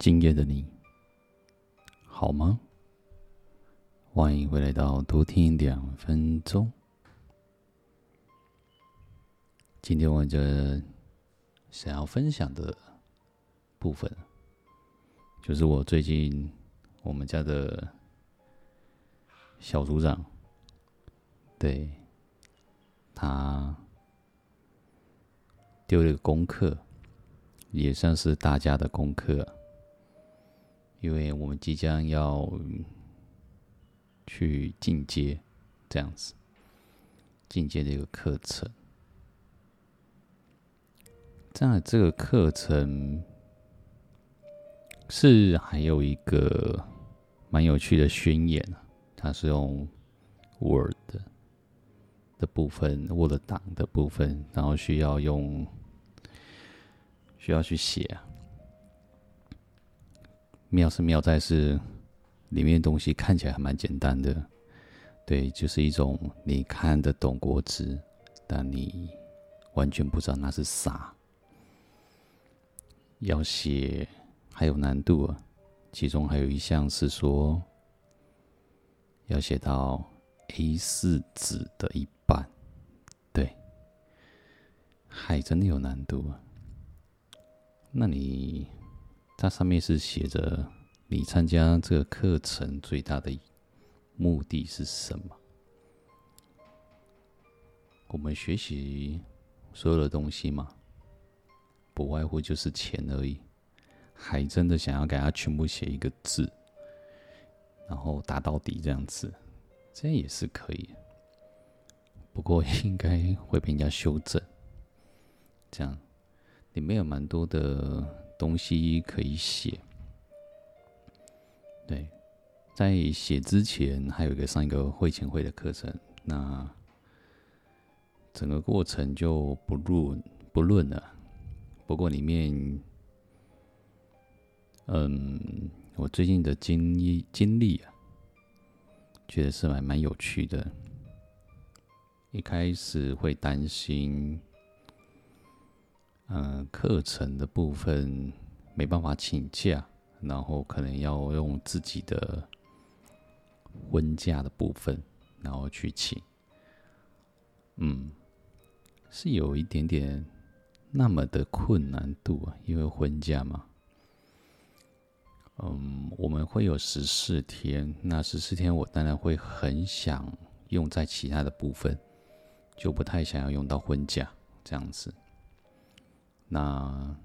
今夜的你好吗？欢迎回来到多听两分钟。今天我这想要分享的部分，就是我最近我们家的小组长，对，他丢了个功课。也算是大家的功课，因为我们即将要去进阶，这样子进阶的一个课程。这样这个课程是还有一个蛮有趣的宣言啊，它是用 Word 的部分，Word 档的部分，然后需要用。需要去写啊，妙是妙在是里面的东西看起来还蛮简单的，对，就是一种你看得懂国字，但你完全不知道那是啥。要写还有难度啊，其中还有一项是说要写到 A4 纸的一半，对，还真的有难度啊。那你，它上面是写着你参加这个课程最大的目的是什么？我们学习所有的东西嘛，不外乎就是钱而已。还真的想要给他全部写一个字，然后打到底这样子，这样也是可以。不过应该会被人家修正，这样。里面有蛮多的东西可以写，对，在写之前还有一个上一个会前会的课程，那整个过程就不论不论了。不过里面，嗯，我最近的经历经历啊，觉得是蛮蛮有趣的。一开始会担心。嗯，课程的部分没办法请假，然后可能要用自己的婚假的部分，然后去请。嗯，是有一点点那么的困难度啊，因为婚假嘛。嗯，我们会有十四天，那十四天我当然会很想用在其他的部分，就不太想要用到婚假这样子。那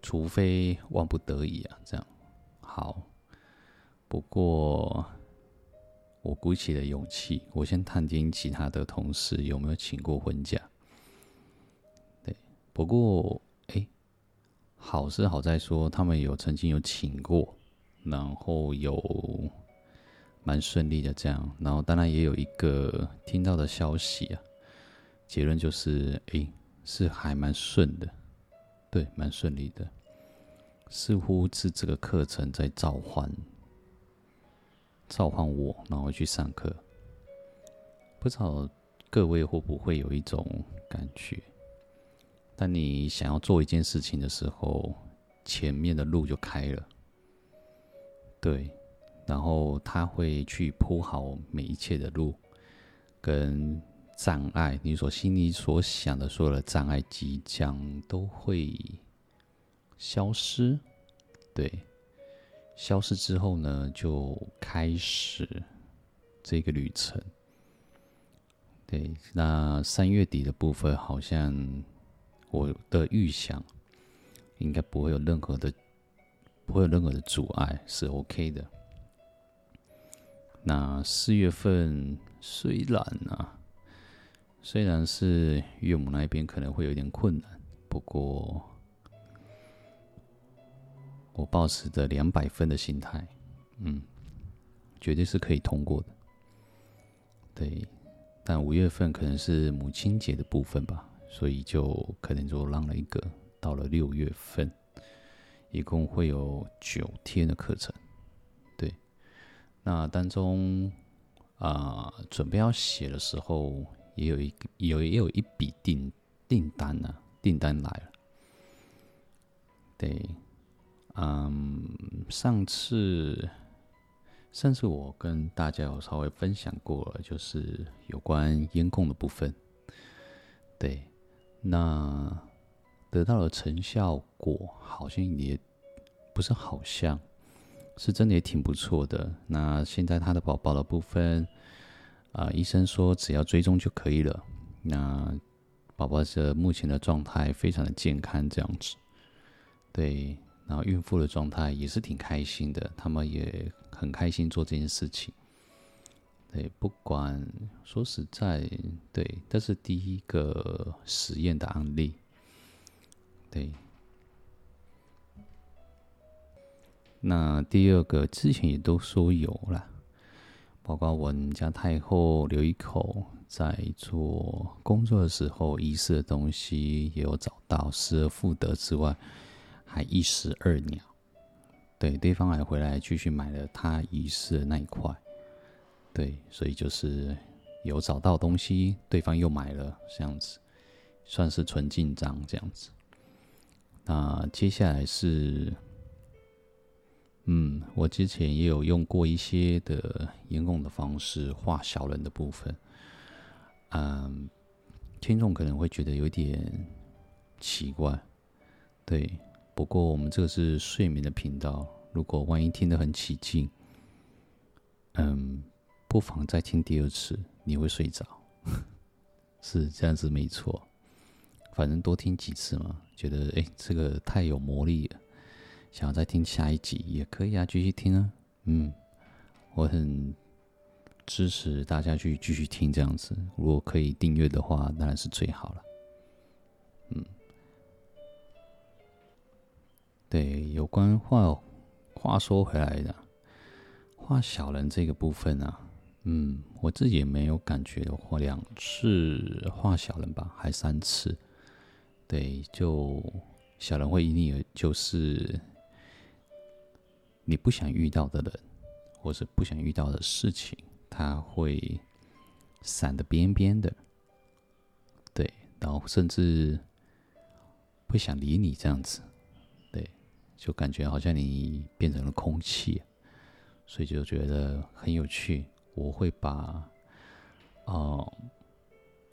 除非万不得已啊，这样好。不过我鼓起了勇气，我先探听其他的同事有没有请过婚假。对，不过哎，好是好在说他们有曾经有请过，然后有蛮顺利的这样。然后当然也有一个听到的消息啊。结论就是，哎，是还蛮顺的，对，蛮顺利的，似乎是这个课程在召唤，召唤我，然后去上课。不知道各位会不会有一种感觉，当你想要做一件事情的时候，前面的路就开了，对，然后他会去铺好每一切的路，跟。障碍，你所心里所想的所有的障碍，即将都会消失。对，消失之后呢，就开始这个旅程。对，那三月底的部分，好像我的预想应该不会有任何的，不会有任何的阻碍，是 OK 的。那四月份虽然啊。虽然是岳母那边可能会有点困难，不过我抱持着两百分的心态，嗯，绝对是可以通过的。对，但五月份可能是母亲节的部分吧，所以就可能就让了一个到了六月份，一共会有九天的课程。对，那当中啊、准备要写的时候。也有一有也有一笔订订单呢、订单来了。对，嗯，上次上次我跟大家有稍微分享过了，就是有关烟供的部分。对，那得到了成效果，好像也不是好像，是真的也挺不错的。那现在他的宝宝的部分，啊、医生说只要追踪就可以了。那宝宝的目前的状态非常的健康，这样子，对，然后孕妇的状态也是挺开心的，他们也很开心做这件事情。对，不管说实在，对，这是第一个实验的案例，对。那第二个之前也都说有了，包括我们家太后刘一口。在做工作的时候，遗失的东西也有找到，失而复得之外，还一石二鸟。对，对方还回来继续买了他遗失的那一块。对，所以就是有找到东西，对方又买了，这样子算是纯进账这样子。那接下来是，嗯，我之前也有用过一些的颜控的方式画小人的部分。嗯，听众可能会觉得有点奇怪，对。不过我们这个是睡眠的频道，如果万一听得很起劲，嗯，不妨再听第二次，你会睡着，是这样子没错。反正多听几次嘛，觉得哎，这个太有魔力了，想要再听下一集也可以啊，继续听啊。嗯，我很。支持大家去继续听这样子，如果可以订阅的话，当然是最好了。嗯，对，有关话话说回来的，画小人这个部分啊，嗯，我自己也没有感觉画两次画小人吧，还三次。对，就小人会引你，就是你不想遇到的人，或是不想遇到的事情。他会闪的边边的，对，然后甚至不想理你这样子，对，就感觉好像你变成了空气，所以就觉得很有趣。我会把，哦，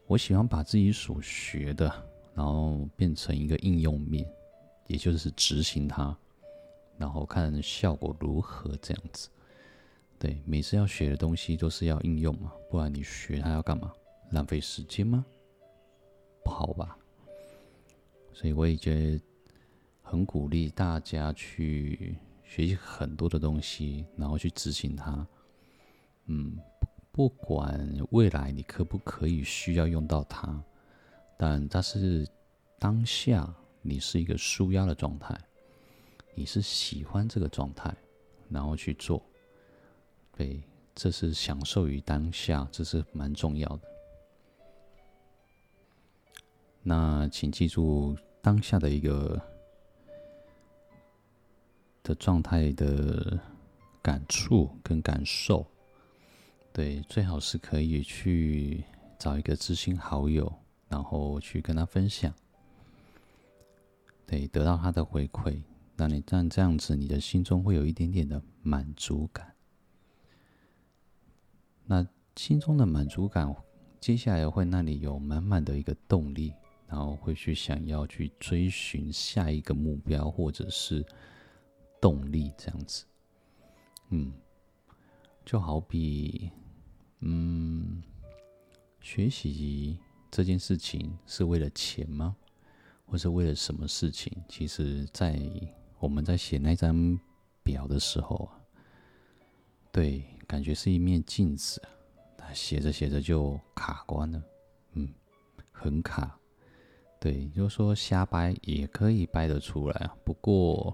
我喜欢把自己所学的，然后变成一个应用面，也就是执行它，然后看效果如何这样子。对，每次要学的东西都是要应用嘛，不然你学它要干嘛？浪费时间吗？不好吧？所以我也觉得很鼓励大家去学习很多的东西，然后去执行它。嗯，不管未来你可不可以需要用到它，但它是当下你是一个舒压的状态，你是喜欢这个状态，然后去做。对，这是享受于当下，这是蛮重要的。那请记住当下的一个的状态的感触跟感受。对，最好是可以去找一个知心好友，然后去跟他分享。对，得到他的回馈，那你但这样子，你的心中会有一点点的满足感。那心中的满足感，接下来会让你有满满的一个动力，然后会去想要去追寻下一个目标或者是动力这样子。嗯，就好比，嗯，学习这件事情是为了钱吗？或是为了什么事情？其实，在我们在写那张表的时候啊，对。感觉是一面镜子，写着写着就卡关了，嗯，很卡。对，就是说瞎掰也可以掰得出来啊。不过，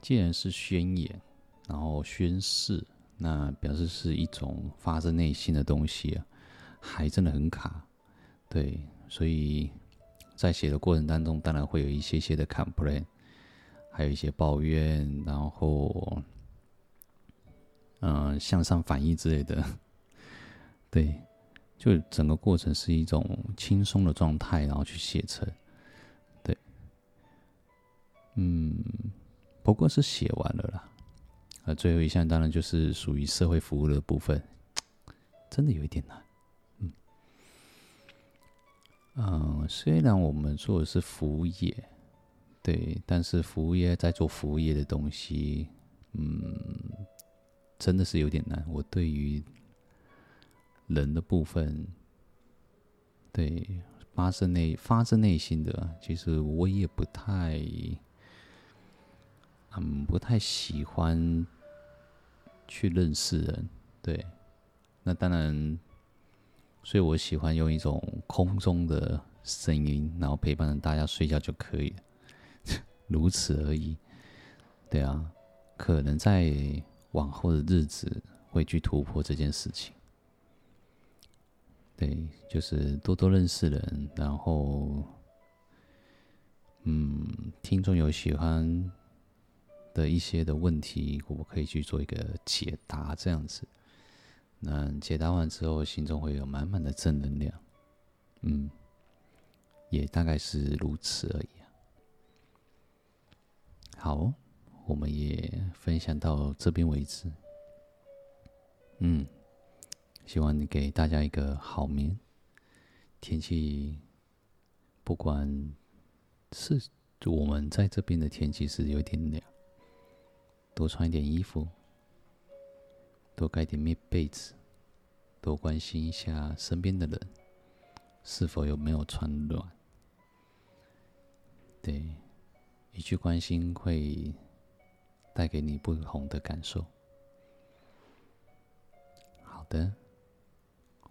既然是宣言，然后宣誓，那表示是一种发自内心的东西啊，还真的很卡。对，所以在写的过程当中，当然会有一些些的 complain，还有一些抱怨，然后。嗯，向上反应之类的，对，就整个过程是一种轻松的状态，然后去写成，对。嗯，不过是写完了啦。呃，最后一项当然就是属于社会服务的部分，真的有一点难。嗯，嗯，虽然我们做的是服务业，对，但是服务业在做服务业的东西，嗯，真的是有点难。我对于人的部分，对，发自内发自内心的，其实我也不太。嗯，不太喜欢去认识人，对。那当然，所以我喜欢用一种空中的声音，然后陪伴着大家睡觉就可以了，如此而已。对啊，可能在往后的日子会去突破这件事情。对，就是多多认识人，然后，嗯，听众有喜欢。的一些的问题，我可以去做一个解答，这样子。那解答完之后，心中会有满满的正能量。嗯，也大概是如此而已。好，我们也分享到这边为止。嗯，希望你给大家一个好眠。天气，不管是我们在这边的天气是有点凉。多穿一点衣服，多盖点棉被子，多关心一下身边的人，是否有没有穿暖。对，一句关心会带给你不同的感受。好的，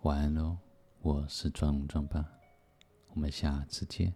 晚安喽，我是壮壮爸，我们下次见。